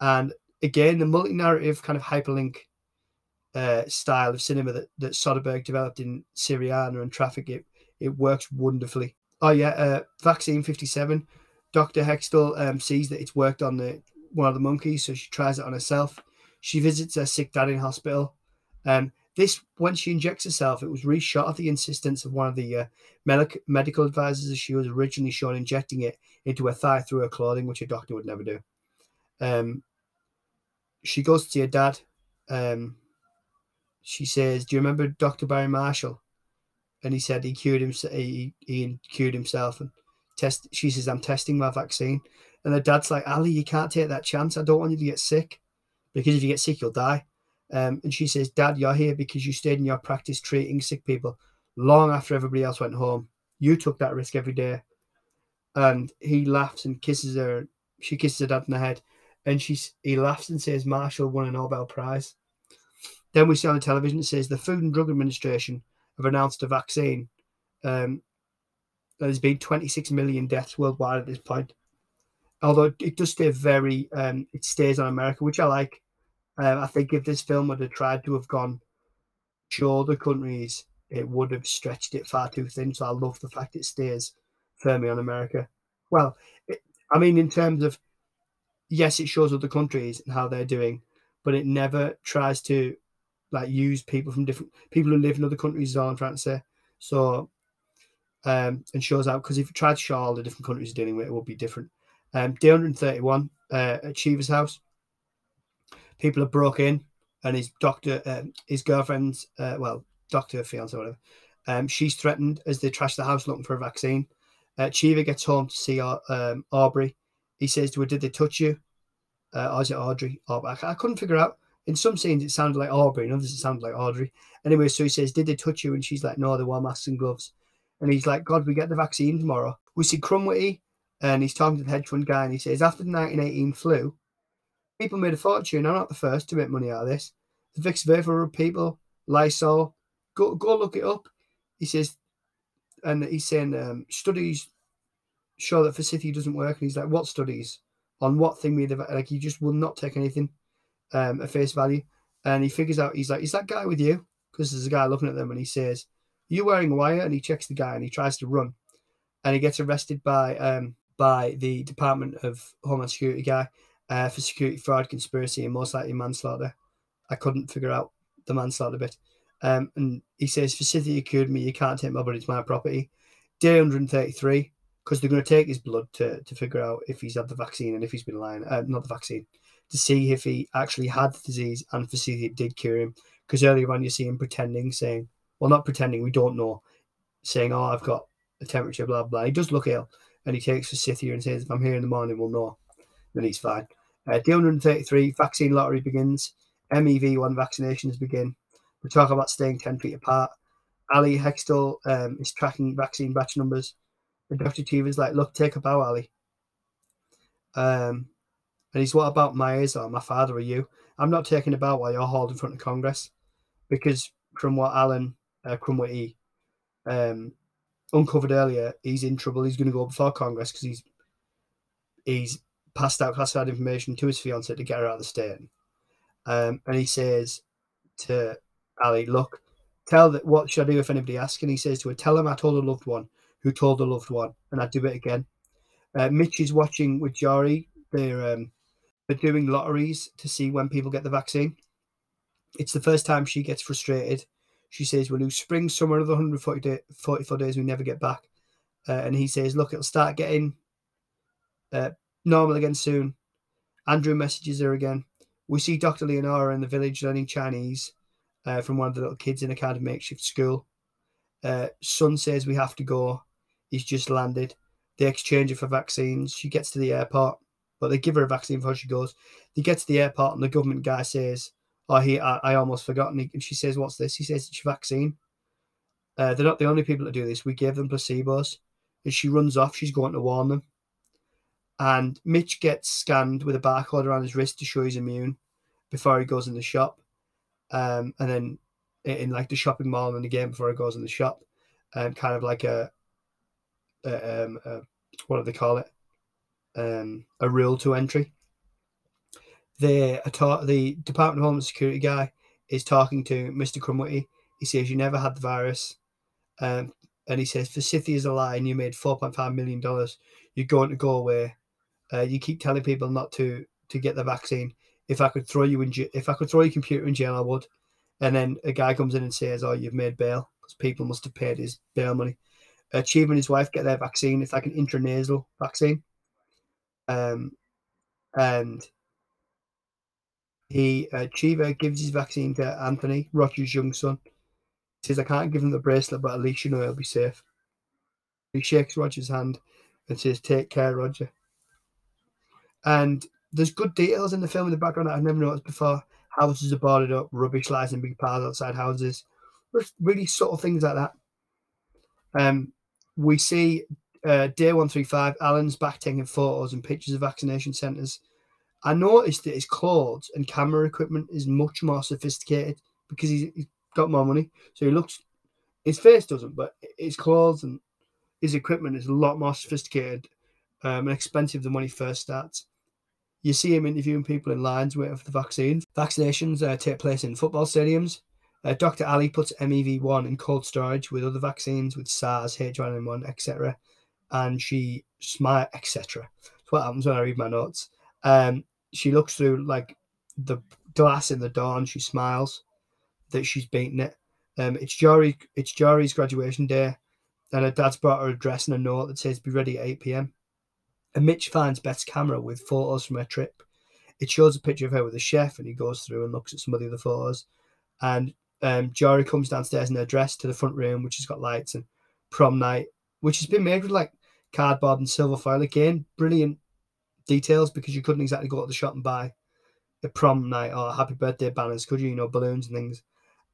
S2: and again, the multi-narrative kind of hyperlink uh, style of cinema that, that Soderbergh developed in Syriana and Traffic, it, it works wonderfully. Oh yeah, uh, Vaccine 57. Dr. Hextall um, sees that it's worked on the one of the monkeys, so she tries it on herself. She visits her sick dad in hospital. Um, this, when she injects herself, it was reshot at the insistence of one of the uh, medic- medical advisors as she was originally shown injecting it into her thigh through her clothing, which a doctor would never do. Um, she goes to see her dad. Um, she says, "Do you remember Dr. Barry Marshall?" And he said he cured himself. He, he cured himself and test. She says, "I'm testing my vaccine." And her dad's like, "Ali, you can't take that chance. I don't want you to get sick because if you get sick, you'll die." Um, and she says, "Dad, you're here because you stayed in your practice treating sick people long after everybody else went home. You took that risk every day." And he laughs and kisses her. She kisses her dad in the head and she he laughs and says Marshall won a Nobel Prize. Then we see on the television it says the Food and Drug Administration have announced a vaccine. Um, there's been 26 million deaths worldwide at this point. Although it does stay very, um, it stays on America, which I like. Um, I think if this film would have tried to have gone show other countries, it would have stretched it far too thin. So I love the fact it stays firmly on America. Well, it, I mean, in terms of yes, it shows other countries and how they're doing, but it never tries to like use people from different people who live in other countries. To say. So, um, and shows out because if you tried to show all the different countries dealing with, it would be different. Um, day 131 uh, at Cheever's house, people have broke in, and his doctor, uh, his girlfriend's, uh, well, doctor, fiance, or whatever, um, she's threatened as they trash the house looking for a vaccine. Uh, Cheever gets home to see um, Aubrey he says to her, Did they touch you? Uh, or is it Audrey? Oh, I, I couldn't figure out. In some scenes, it sounded like Aubrey, in others, it sounded like Audrey. Anyway, so he says, Did they touch you? And she's like, No, they wore masks and gloves. And he's like, God, we get the vaccine tomorrow. We see Krumwiede, and he's talking to the hedge fund guy, and he says, After the 1918 flu, people made a fortune. I'm not the first to make money out of this. The Vicks Vapor people, Lysol, go, go look it up. He says, and he's saying um, studies show that forsythia doesn't work. And he's like, what studies? On what thing we like? He just will not take anything um, at face value. And he figures out, he's like, is that guy with you? Because there's a guy looking at them and he says, you wearing a wire? And he checks the guy and he tries to run. And he gets arrested by um, by the Department of Homeland Security guy uh, for security fraud, conspiracy, and most likely manslaughter. I couldn't figure out the manslaughter bit. Um, and he says, Forsythia cured me. You can't take my body. It's my property. Day 133 because they're going to take his blood to, to figure out if he's had the vaccine and if he's been lying, uh, not the vaccine, to see if he actually had the disease and to see if it did cure him. Because earlier on, you see him pretending, saying, well, not pretending, we don't know, saying, oh, I've got a temperature, blah, blah. He does look ill. And he takes Forsythia and says, if I'm here in the morning, we'll know. Then he's fine. Uh, day 133, vaccine lottery begins. MEV1 vaccinations begin. We talk about staying 10 feet apart. Ali Hextall um, is tracking vaccine batch numbers. And Dr. Cheever's like, look, take a bow, Ali. Um, and he's, what about Myers or my father or you? I'm not taking about while you're hauled in front of Congress because from what Alan uh, um, uncovered earlier, he's in trouble. He's going to go before Congress because he's he's passed out classified information to his fiancee to get her out of the state. Um, and he says to Ali, "Look, tell that what should I do if anybody asks?" And he says to her, "Tell them I told a loved one who told a loved one, and I'd do it again." Uh, Mitch is watching with Jory. They're um, they're doing lotteries to see when people get the vaccine. It's the first time she gets frustrated. She says, "We'll lose spring, summer, another 140 day, 44 days. We never get back." Uh, and he says, "Look, it'll start getting uh, normal again soon." Andrew messages her again. We see Dr. Leonora in the village learning Chinese uh, from one of the little kids in a kind of makeshift school. Uh, Sun says we have to go. He's just landed. They exchange her for vaccines. She gets to the airport, but they give her a vaccine before she goes. They get to the airport, and the government guy says, "Oh, he, I, I almost forgot." And, he, and she says, "What's this?" He says, "It's your vaccine." Uh, they're not the only people to do this. We gave them placebos, and she runs off. She's going to warn them. And Mitch gets scanned with a barcode around his wrist to show he's immune before he goes in the shop. Um, and then in, like the shopping mall and the game before he goes in the shop, um, kind of like a, um, what do they call it? Um, a rule to entry. The the Department of Homeland Security guy is talking to Mr. Krumwiede. He says you never had the virus, um, and he says for is a lie, and you made four point five million dollars. You're going to go away. Uh, you keep telling people not to to get the vaccine. If I could throw you in, if I could throw your computer in jail, I would. And then a guy comes in and says, "Oh, you've made bail because people must have paid his bail money." Achieve and his wife get their vaccine. It's like an intranasal vaccine. Um, and he uh, Cheever gives his vaccine to Anthony, Roger's young son. He says, "I can't give him the bracelet, but at least you know he'll be safe." He shakes Roger's hand and says, "Take care, Roger." And there's good details in the film in the background that I've never noticed before. Houses are boarded up, rubbish lies in big piles outside houses. Really subtle things like that. Um, we see uh, day 135, Alan's back taking photos and pictures of vaccination centres. I noticed that his clothes and camera equipment is much more sophisticated because he's, he's got more money. So he looks, his face doesn't, but his clothes and his equipment is a lot more sophisticated um, and expensive than when he first starts. You see him interviewing people in lines waiting for the vaccines. Vaccinations uh, take place in football stadiums. Uh, Dr. Ali puts MEV1 in cold storage with other vaccines, with SARS, H1N1, etc. And she smile, etc. That's what happens when I read my notes. Um, she looks through like the glass in the and she smiles that she's beaten it. Um, it's Jory, it's Jory's graduation day, and her dad's brought her a dress and a note that says "Be ready at 8 p.m." And Mitch finds Beth's camera with photos from her trip. It shows a picture of her with a chef, and he goes through and looks at some of the other photos. And um, Jory comes downstairs in her dress to the front room, which has got lights and prom night, which has been made with like cardboard and silver foil. Again, brilliant details because you couldn't exactly go to the shop and buy a prom night or happy birthday banners, could you? You know, balloons and things.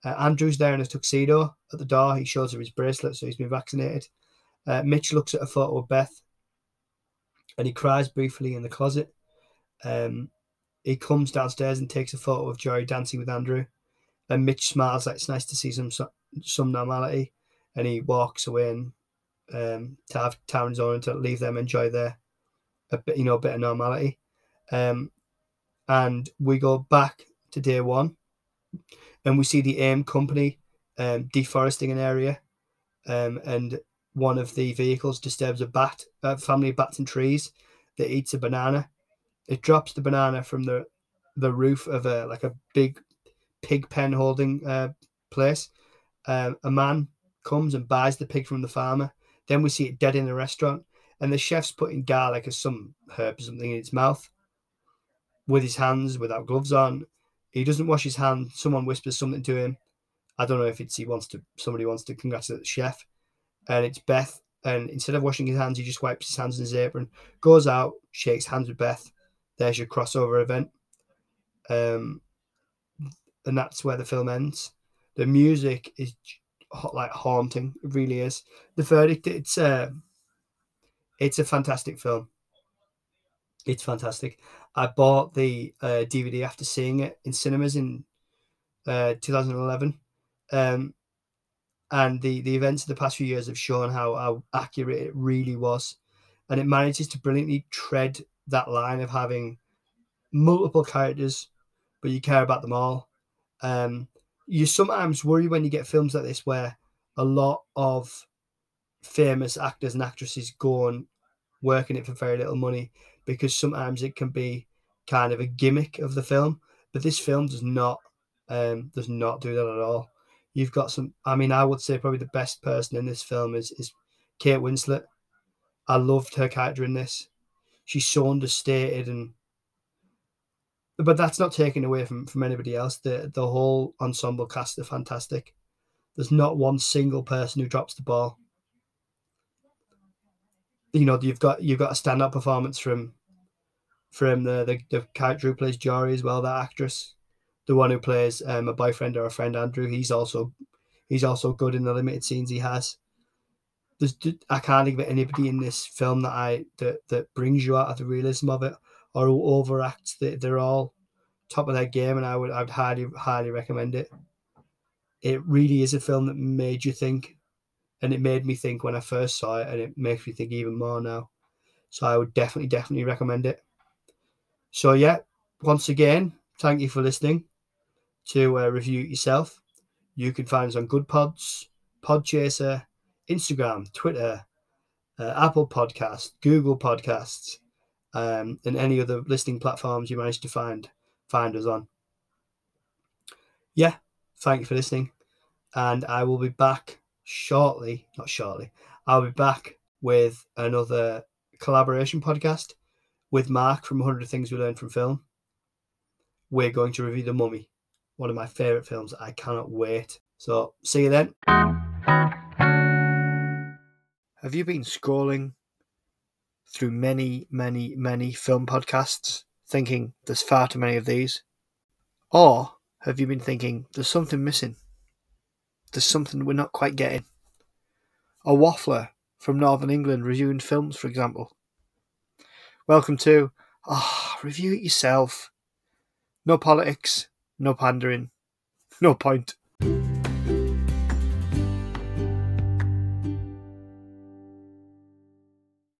S2: Uh, Andrew's there in a tuxedo at the door. He shows her his bracelet, so he's been vaccinated. Uh, Mitch looks at a photo of Beth and he cries briefly in the closet. Um, he comes downstairs and takes a photo of Jory dancing with Andrew. And Mitch smiles like it's nice to see some some normality. And he walks away and um, to have Taryn's on to leave them enjoy their a bit you know a bit of normality. Um, and we go back to day one, and we see the AIM company um, deforesting an area, um, and one of the vehicles disturbs a bat, a family of bats and trees that eats a banana. It drops the banana from the the roof of a like a big pig pen holding uh, place. Um, a man comes and buys the pig from the farmer. Then we see it dead in the restaurant, and the chef's putting garlic or some herb or something in its mouth with his hands without gloves on. He doesn't wash his hands. Someone whispers something to him. I don't know if it's he wants to somebody wants to congratulate the chef and it's Beth. And instead of washing his hands, he just wipes his hands in his apron, goes out, shakes hands with Beth. There's your crossover event. Um, and that's where the film ends. The music is like haunting. It really is. The verdict. It's a, uh, it's a fantastic film. It's fantastic. I bought the uh, DVD after seeing it in cinemas in uh, 2011. Um, and the, the events of the past few years have shown how, how accurate it really was. And it manages to brilliantly tread that line of having multiple characters, but you care about them all. Um, you sometimes worry when you get films like this where a lot of famous actors and actresses go and work in it for very little money because sometimes it can be kind of a gimmick of the film. But this film does not um, does not do that at all. You've got some. I mean, I would say probably the best person in this film is is Kate Winslet. I loved her character in this. She's so understated and but that's not taken away from from anybody else. The the whole ensemble cast are fantastic. There's not one single person who drops the ball. You know, you've got you've got a stand-up performance from from the the, the character who plays Jory as well, that actress, the one who plays um, a boyfriend or a friend Andrew. He's also he's also good in the limited scenes he has. There's I can't think of anybody in this film that I that that brings you out of the realism of it or who they're all top of their game, and I would I would highly highly recommend it. It really is a film that made you think, and it made me think when I first saw it, and it makes me think even more now. So I would definitely definitely recommend it. So yeah, once again, thank you for listening to uh, review it yourself. You can find us on Goodpods, Podchaser, Instagram, Twitter, uh, Apple Podcast, Google Podcasts, um, and any other listening platforms you manage to find find us on. Yeah, thank you for listening, and I will be back shortly. Not shortly. I'll be back with another collaboration podcast with Mark from 100 Things We Learned from Film. We're going to review The Mummy, one of my favourite films. I cannot wait. So, see you then. Have you been scrolling through many, many, many film podcasts, thinking there's far too many of these? Or have you been thinking there's something missing? There's something we're not quite getting? A waffler from Northern England reviewing films, for example. Welcome to Ah, oh, review it yourself. No politics, no pandering, no point.